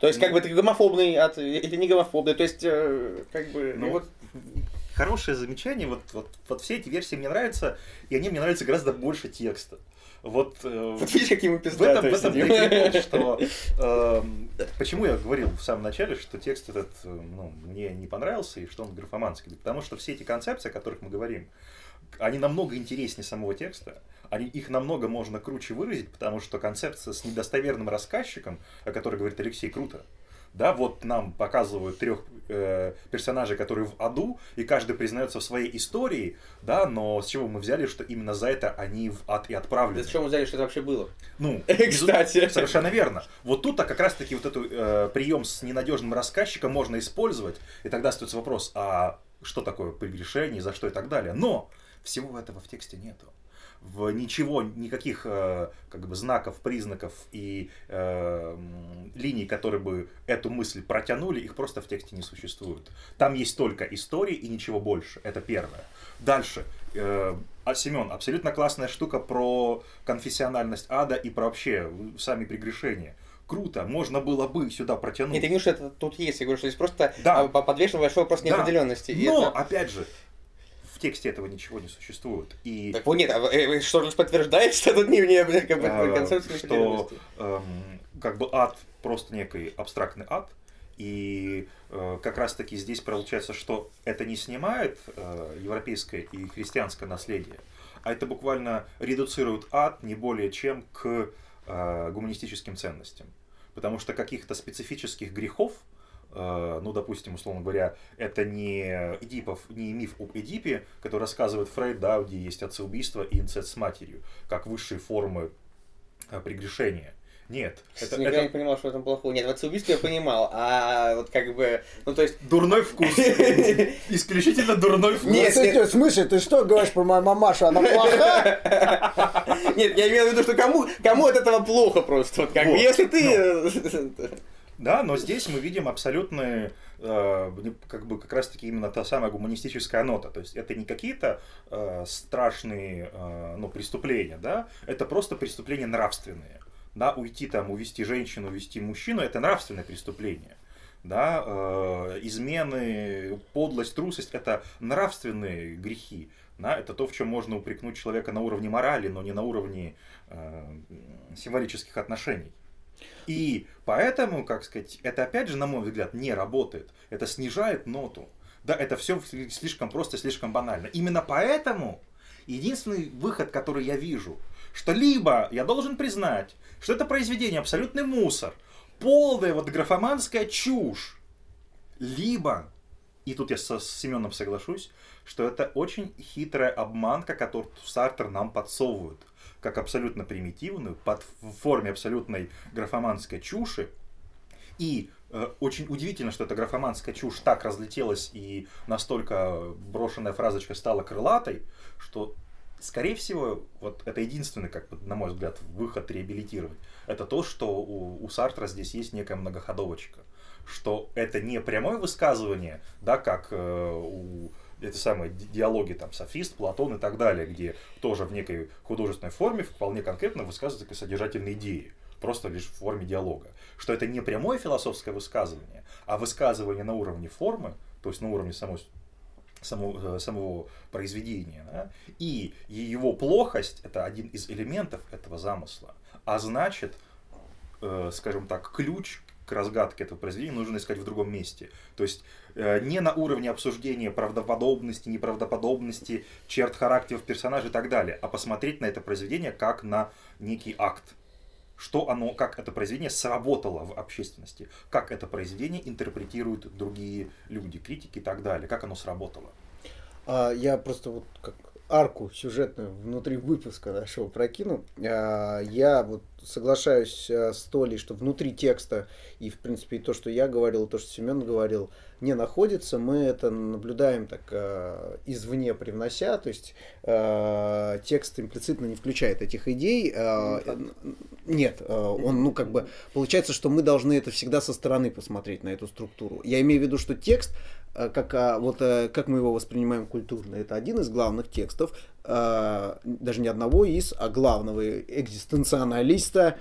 То есть, как бы ты гомофобный от, или не гомофобный, то есть, э, как бы... Ну вот, хорошее замечание, вот, вот, вот все эти версии мне нравятся, и они мне нравятся гораздо больше текста. Вот, э, вот видишь, какие мы в этом, в этом прикол, что э, почему я говорил в самом начале, что текст этот э, ну, мне не понравился и что он графоманский. Потому что все эти концепции, о которых мы говорим, они намного интереснее самого текста они, их намного можно круче выразить, потому что концепция с недостоверным рассказчиком, о которой говорит Алексей, круто. Да, вот нам показывают трех э, персонажей, которые в аду, и каждый признается в своей истории, да, но с чего мы взяли, что именно за это они в ад и отправлены? Да с чего мы взяли, что это вообще было? Ну, кстати. Совершенно верно. Вот тут-то как раз-таки вот этот э, прием с ненадежным рассказчиком можно использовать, и тогда остается вопрос, а что такое прегрешение, за что и так далее. Но всего этого в тексте нету в ничего, никаких э, как бы знаков, признаков и э, линий, которые бы эту мысль протянули, их просто в тексте не существует. Там есть только истории и ничего больше. Это первое. Дальше. Э, а Семен, абсолютно классная штука про конфессиональность ада и про вообще сами прегрешения круто, можно было бы сюда протянуть. Нет, ты что это тут есть, я говорю, что здесь просто да. подвешен большой вопрос неопределенности. Но, это... опять же, тексте этого ничего не существует. И... Так вот нет, а э, что же подтверждает, что тут не, не как бы, а, концепция Что эм, как бы ад просто некий абстрактный ад, и э, как раз таки здесь получается, что это не снимает э, европейское и христианское наследие, а это буквально редуцирует ад не более чем к э, гуманистическим ценностям. Потому что каких-то специфических грехов, ну, допустим, условно говоря, это не Эдипов, не миф об Эдипе, который рассказывает Фрейд, да, где есть отцеубийство и инцест с матерью, как высшие формы э, прегрешения. Нет. Это, Никогда это... не понимал, что в этом плохого. Нет, в отцеубийстве я понимал, а вот как бы, ну то есть... Дурной вкус. Исключительно дурной вкус. Нет, в смысле, ты что говоришь про мою мамашу, она плохая? Нет, я имею в виду, что кому, кому от этого плохо просто. Вот, как бы, если ты... Да, но здесь мы видим абсолютные, э, как бы как раз-таки именно та самая гуманистическая нота. То есть это не какие-то э, страшные э, ну, преступления, да, это просто преступления нравственные. Да, уйти там, увести женщину, увести мужчину, это нравственное преступление. Да, э, измены, подлость, трусость это нравственные грехи. Да, это то, в чем можно упрекнуть человека на уровне морали, но не на уровне э, символических отношений. И поэтому, как сказать, это опять же, на мой взгляд, не работает. Это снижает ноту. Да, это все слишком просто, слишком банально. Именно поэтому единственный выход, который я вижу, что либо я должен признать, что это произведение абсолютный мусор, полная вот графоманская чушь, либо, и тут я со, Семеном соглашусь, что это очень хитрая обманка, которую Сартер нам подсовывает как абсолютно примитивную, под, в форме абсолютной графоманской чуши. И э, очень удивительно, что эта графоманская чушь так разлетелась и настолько брошенная фразочка стала крылатой, что, скорее всего, вот это единственный, как бы, на мой взгляд, выход реабилитировать. Это то, что у, у Сартра здесь есть некая многоходовочка. Что это не прямое высказывание, да, как э, у это самые диалоги там софист, Платон и так далее, где тоже в некой художественной форме вполне конкретно высказываются содержательные идеи, просто лишь в форме диалога. Что это не прямое философское высказывание, а высказывание на уровне формы, то есть на уровне самой самого, э, самого произведения. Да? И его плохость – это один из элементов этого замысла. А значит, э, скажем так, ключ к разгадке этого произведения нужно искать в другом месте. То есть э, не на уровне обсуждения правдоподобности, неправдоподобности, черт характеров персонажей и так далее, а посмотреть на это произведение как на некий акт. Что оно, как это произведение сработало в общественности, как это произведение интерпретируют другие люди, критики и так далее, как оно сработало. А, я просто вот как арку сюжетную внутри выпуска нашего прокину. А, я вот соглашаюсь э, с Толей, что внутри текста и, в принципе, и то, что я говорил, и то, что Семен говорил, не находится. Мы это наблюдаем так э, извне привнося, то есть текст имплицитно не включает этих идей. Нет, он, ну, как бы, получается, что мы должны это всегда со стороны посмотреть на эту структуру. Я имею в виду, что текст как, а, вот, э, как мы его воспринимаем культурно. Это один из главных текстов, э, даже не одного из, а главного экзистенционалиста.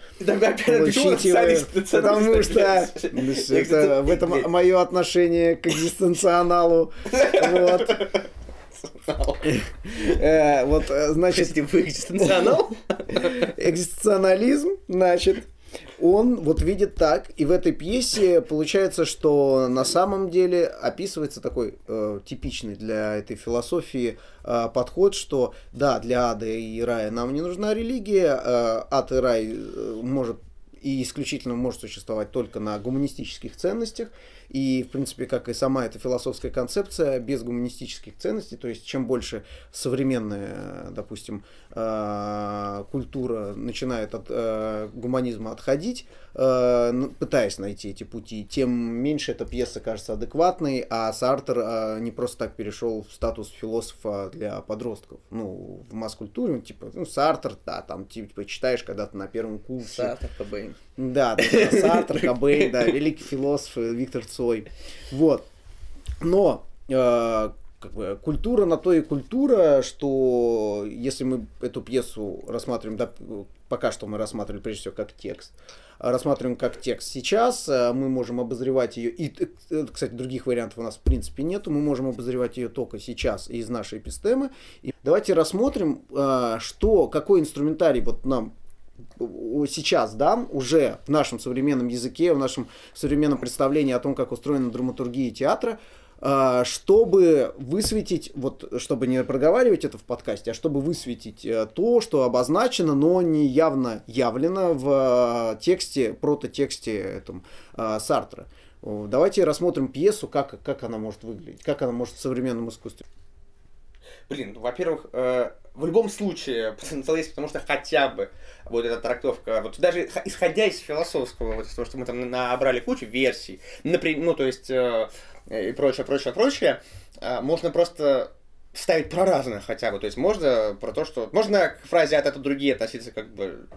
Потому что это, в этом мое отношение к экзистенционалу. Вот. Вот, значит... Вы экзистенционал? Экзистенциализм, значит, он вот видит так, и в этой пьесе получается, что на самом деле описывается такой э, типичный для этой философии э, подход, что да, для ада и рая нам не нужна религия, э, ад и рай э, может и исключительно может существовать только на гуманистических ценностях, и, в принципе, как и сама эта философская концепция, без гуманистических ценностей, то есть чем больше современная, допустим, э, культура начинает от э, гуманизма отходить, э, пытаясь найти эти пути, тем меньше эта пьеса кажется адекватной, а Сартер не просто так перешел в статус философа для подростков. Ну, в масс-культуре, типа, ну, Сартер, да, там, типа, читаешь когда-то на первом курсе. Сартер, Кобейн. Да, Сартер, Кобейн, да, великий философ Виктор Цой. Вот. Но э, как бы, культура на то и культура, что если мы эту пьесу рассматриваем, да, пока что мы рассматривали прежде всего как текст, рассматриваем как текст сейчас, э, мы можем обозревать ее, и, э, кстати, других вариантов у нас в принципе нету, мы можем обозревать ее только сейчас из нашей эпистемы. И давайте рассмотрим, что, какой инструментарий вот нам сейчас, да, уже в нашем современном языке, в нашем современном представлении о том, как устроена драматургия театра, а, чтобы высветить, вот, чтобы не проговаривать это в подкасте, а чтобы высветить э, то, что обозначено, но не явно явлено в э, тексте, прототексте этом э, Сартра. Давайте рассмотрим пьесу, как, как она может выглядеть, как она может в современном искусстве. Блин, во-первых, э, в любом случае потенциал есть, потому что хотя бы вот эта трактовка, вот даже исходя из философского, вот из того, что мы там набрали кучу версий, например, ну, то есть, э, и прочее, прочее, прочее, э, можно просто ставить про разное хотя бы, то есть можно про то, что... Можно к фразе «от это другие» относиться как бы...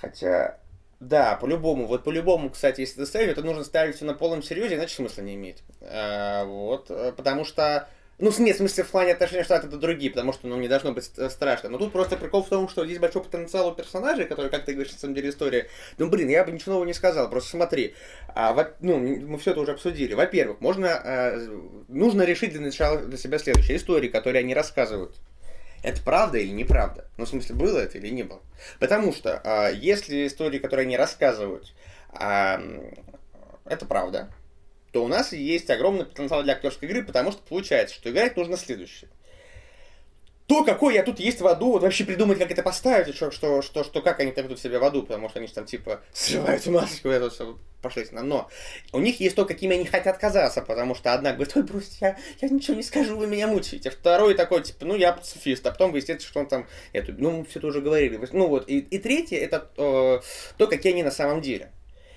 Хотя, да, по-любому. Вот по-любому, кстати, если ты ставишь, это нужно ставить все на полном серьезе, иначе смысла не имеет. А, вот, э, потому что ну, нет, в смысле, в плане отношения штата это другие, потому что, ну, не должно быть страшно. Но тут просто прикол в том, что здесь большой потенциал у персонажей, которые, как ты говоришь, на самом деле история. Ну, блин, я бы ничего нового не сказал, просто смотри. А, во, ну, мы все это уже обсудили. Во-первых, можно, а, нужно решить для начала для себя следующее. Истории, которые они рассказывают. Это правда или неправда? Ну, в смысле, было это или не было? Потому что, а, если истории, которые они рассказывают, а, это правда, то у нас есть огромный потенциал для актерской игры, потому что получается, что играть нужно следующее. То, какой я тут есть в аду, вот вообще придумать, как это поставить, что, что, что, что как они там ведут себя в аду, потому что они же там типа срывают масочку, это все пошли Но у них есть то, какими они хотят казаться, потому что одна говорит, ой, брось, я, я ничего не скажу, вы меня мучаете. Второй такой, типа, ну, я пацифист, а потом выясняется, что он там, эту, ну, мы все это уже говорили. Ну, вот, и, и третье, это э, то, какие они на самом деле.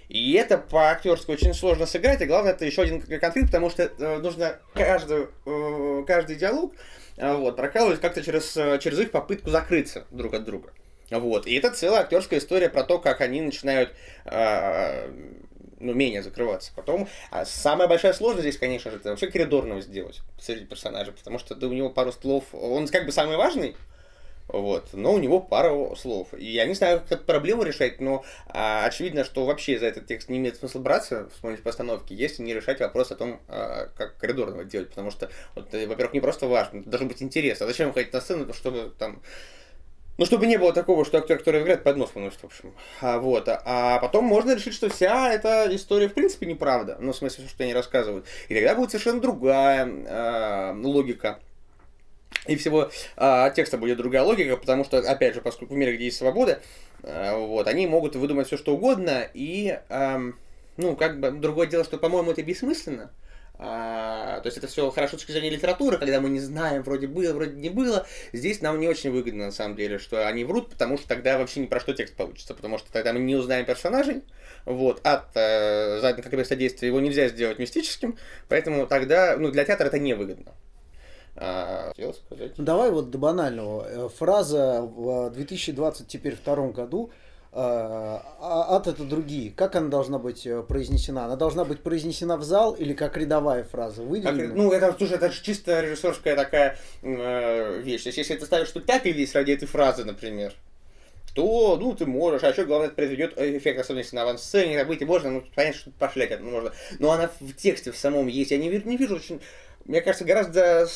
И это по-актерски очень сложно сыграть, и главное, это еще один конфликт, потому что э, нужно каждую, э, каждый диалог э, вот, прокалывать как-то через, через их попытку закрыться друг от друга. Вот. И это целая актерская история про то, как они начинают ну, менее закрываться. Потом, а самая большая сложность здесь, конечно же, это вообще коридорного сделать среди персонажей, потому что да, у него пару слов, он как бы самый важный, вот. Но у него пара слов. И я не знаю, как эту проблему решать, но а, очевидно, что вообще за этот текст не имеет смысла браться в смысле постановки, если не решать вопрос о том, а, как коридорного делать. Потому что, вот, э, во-первых, не просто важно, должен быть интерес. А зачем ходить на сцену, чтобы там ну, чтобы не было такого, что актер, который играет, под нос выносит, в общем. А, вот. А потом можно решить, что вся эта история в принципе неправда. Ну, в смысле, что они рассказывают. И тогда будет совершенно другая э, логика и всего а, текста будет другая логика, потому что, опять же, поскольку в мире, где есть свобода, а, вот, они могут выдумать все, что угодно, и, а, ну, как бы, другое дело, что, по-моему, это бессмысленно, А, то есть это все хорошо с точки зрения литературы, когда мы не знаем, вроде было, вроде не было. Здесь нам не очень выгодно, на самом деле, что они врут, потому что тогда вообще ни про что текст получится, потому что тогда мы не узнаем персонажей, вот, от э, задних как действия его нельзя сделать мистическим, поэтому тогда, ну, для театра это невыгодно. А, хотел сказать. Давай вот до банального. Э, Фраза в 2020 теперь втором году а ад это другие. Как она должна быть э, произнесена? Она должна быть произнесена в зал или как рядовая фраза? Как- Выделена? ну, это, слушай, это же чисто режиссерская такая э, вещь. То есть, если ты ставишь пятый лист ради этой фразы, например, то, ну, ты можешь, а еще главное, это произведет эффект, особенно если на авансцене, как быть, и можно, ну, понятно, что пошлять это можно. Но она в тексте в самом есть. Я не, не вижу очень... Мне кажется, гораздо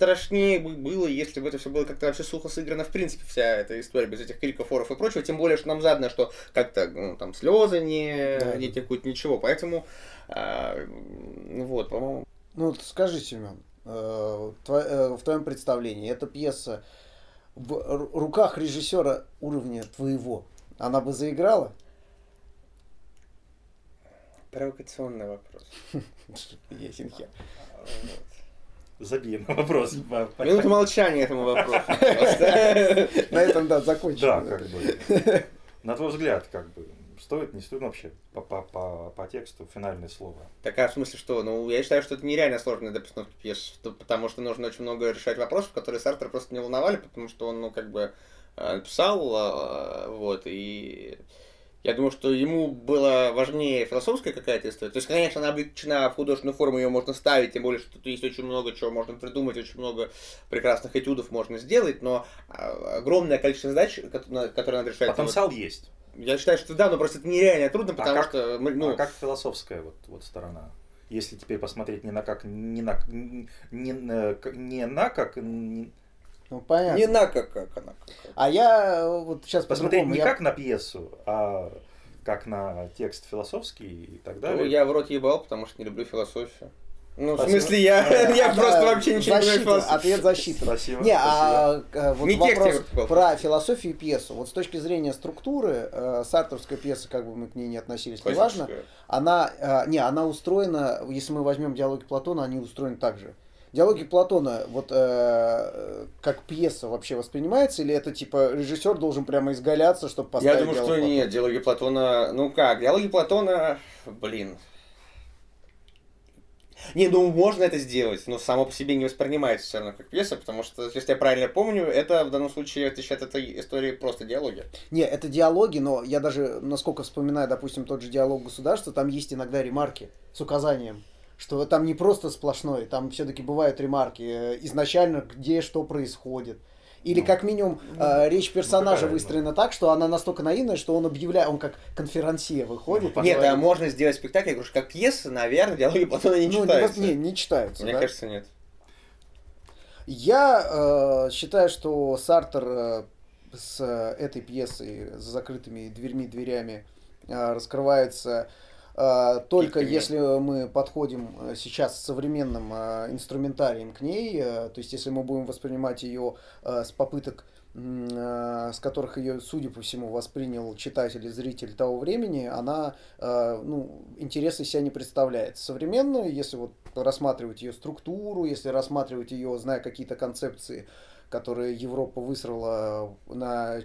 страшнее бы было, если бы это все было как-то вообще сухо сыграно, в принципе, вся эта история, без этих криков, оров и прочего. Тем более, что нам задано, что как-то, ну, там, слезы не, Да. не текут, ничего. Поэтому, а, вот, по-моему, Ну, вот скажи, Семен, э, тво- э, в твоем представлении эта пьеса в ру- руках режиссера уровня твоего, она бы заиграла? провокационный вопрос. Ясен хер. Забей на вопрос. Минуту молчания этому вопросу. На этом, да, закончим. Да, как бы. На твой взгляд, как бы, стоит, не стоит вообще по, по, по, по тексту финальное слово? Так, а в смысле что? Ну, я считаю, что это нереально сложная для постановки пьес, потому что нужно очень много решать вопросов, которые Сартер просто не волновали, потому что он, ну, как бы, э, писал, э, вот, и я думаю, что ему было важнее философская какая-то история. То есть, конечно, она облегчена в художественную форму, ее можно ставить, тем более, что тут есть очень много чего можно придумать, очень много прекрасных этюдов можно сделать, но а, огромное количество задач, которые надо решать. Вот Потенциал есть. Я считаю, что да, но просто это нереально трудно, А потому как- что мы, ну, а как философская вот, вот сторона? Если теперь посмотреть не на как, не на, не, на- не на как, не- Ну, понятно. не на как, как она. как- А я э, вот сейчас посмотреть не я- как на пьесу, а как на текст философский и так Ну, далее. я в рот ебал, потому что не люблю философию. Ну, в Спасибо. смысле, я, я А, просто вообще ничего не защита, понимаю в философии. Ответ защита. Спасибо. Не, спасибо. а вот Не вопрос про философию и пьесу. Вот с точки зрения структуры, э, сартерская пьеса, как бы мы к ней не относились, неважно, она, э, не, она устроена, если мы возьмем диалоги Платона, они устроены так же. Диалоги Платона, вот э, как пьеса вообще воспринимается, или это типа режиссер должен прямо изгаляться, чтобы поставить Я думаю, что Платона? нет, диалоги Платона... Ну как, диалоги Платона... Блин. Не, ну можно это сделать, но само по себе не воспринимается все равно как пьеса, потому что, если я правильно помню, это в данном случае отличает от этой истории просто диалоги. Не, это диалоги, но я даже, насколько вспоминаю, допустим, тот же диалог государства, там есть иногда ремарки с указанием, что там не просто сплошной, там все-таки бывают ремарки э, изначально, где что происходит. Или Ну, как минимум э, речь персонажа какая, ну. выстроена так, что она настолько наивная, что он объявляет, он как конферансье выходит. Ну, Нет, а можно сделать спектакль, я говорю, как пьеса, наверное, диалоги Платона не Ну, читаются. не, не читаются. Мне да? кажется, нет. Я э, считаю, что Сартер э, с э, этой пьесой за закрытыми дверьми, дверями э, раскрывается только Кипками. если мы подходим э, сейчас с современным э, инструментарием к ней, э, то есть если мы будем воспринимать ее э, с попыток э, с которых ее, судя по всему, воспринял читатель и зритель того времени, она э, ну, интереса себя не представляет. Современную, если вот рассматривать ее структуру, если рассматривать ее, зная какие-то концепции, которые Европа высрала на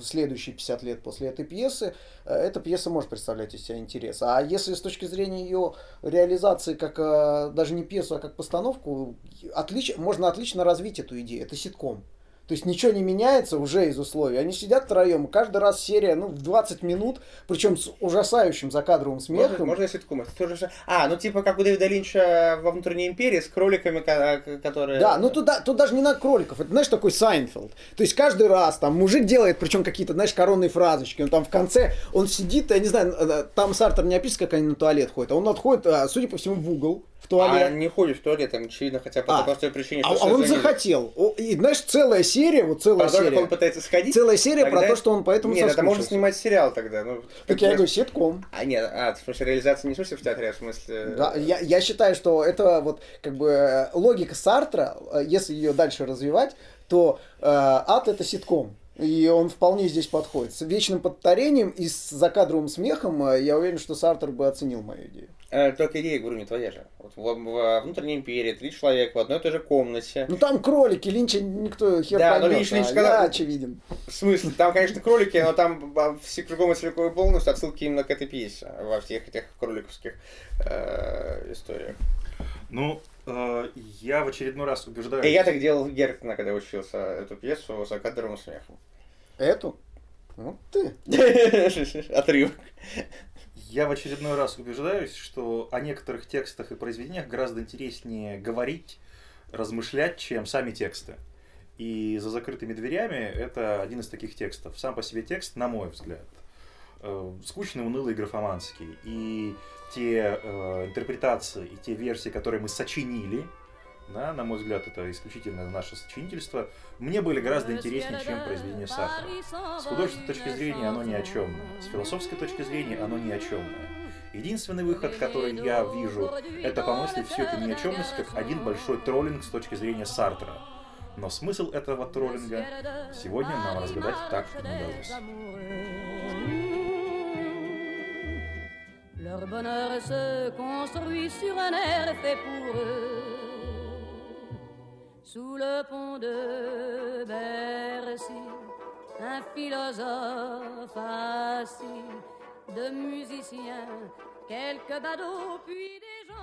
следующие 50 лет после этой пьесы, э, эта пьеса может представлять из себя интерес. А если с точки зрения ее реализации как э, даже не пьесу, а как постановку, отлич... можно отлично развить эту идею. Это ситком. То есть ничего не меняется уже из условий. Они сидят втроем, и каждый раз серия, ну, в 20 минут, причем с ужасающим закадровым смехом. Можно, можно ситком? Это тоже же- А, ну типа как у Дэвида Линча во внутренней империи с кроликами, ка- которые... Да, ну туда, тут даже не на кроликов, это, знаешь, такой Сайнфилд. То есть каждый раз там мужик делает, причем какие-то, знаешь, коронные фразочки, он там в конце, он сидит, я не знаю, э, там Сартер не описывает, как они на туалет ходят, а он отходит, а, судя по всему, в угол, в А туалет. не ходит в туалет, там, очевидно, хотя по А. той простой причине, А, что а он захотел. И знаешь, целая серия, вот целая Про то, как серия. он пытается сходить. Целая серия про тогда- то, что он поэтому Нет, это можно снимать сериал тогда. Ну, Так я говорю, ситком. А, нет, а, в смысле, реализация не в смысле в театре, а в смысле... Да, я, я считаю, что это вот как бы э, логика Сартра, э, если ее дальше развивать, то э, ад это ситком. И он вполне здесь подходит. С вечным повторением и с закадровым смехом э, я уверен, что Сартер бы оценил мою идею. Э, только идея, говорю, не твоя же. Вот в, в внутренней империи три человека в одной и той же комнате. Ну там кролики, Линча никто хер Да, но поймёт, Линч- Линч а когда- я очевиден. В смысле? Там, конечно, кролики, но там а, все кругом и целиком и полностью отсылки именно к этой пьесе во всех этих кроликовских э, историях. Ну, э, я в очередной раз убеждаюсь... И я так делал в Геркна, когда учился эту пьесу с кадровым смехом. Эту? Вот ты. Отрывок. Я в очередной раз убеждаюсь, что о некоторых текстах и произведениях гораздо интереснее говорить, размышлять, чем сами тексты. И за закрытыми дверями это один из таких текстов. Сам по себе текст, на мой взгляд, э, скучный, унылый, графоманский. И те э, интерпретации, и те версии, которые мы сочинили, да, на мой взгляд, это исключительно наше сочинительство, мне были гораздо интереснее, чем произведение Сартра. С художественной точки зрения оно ни о чем. С философской точки зрения оно ни о чем. Единственный выход, который я вижу, это помыслить всю эту ни как один большой троллинг с точки зрения Сартра. Но смысл этого троллинга сегодня нам разгадать так не удалось. Leur bonheur se construit sur un air fait pour eux. Sous le pont de Bercy, un philosophe assis, de musiciens, quelques badauds, puis des gens.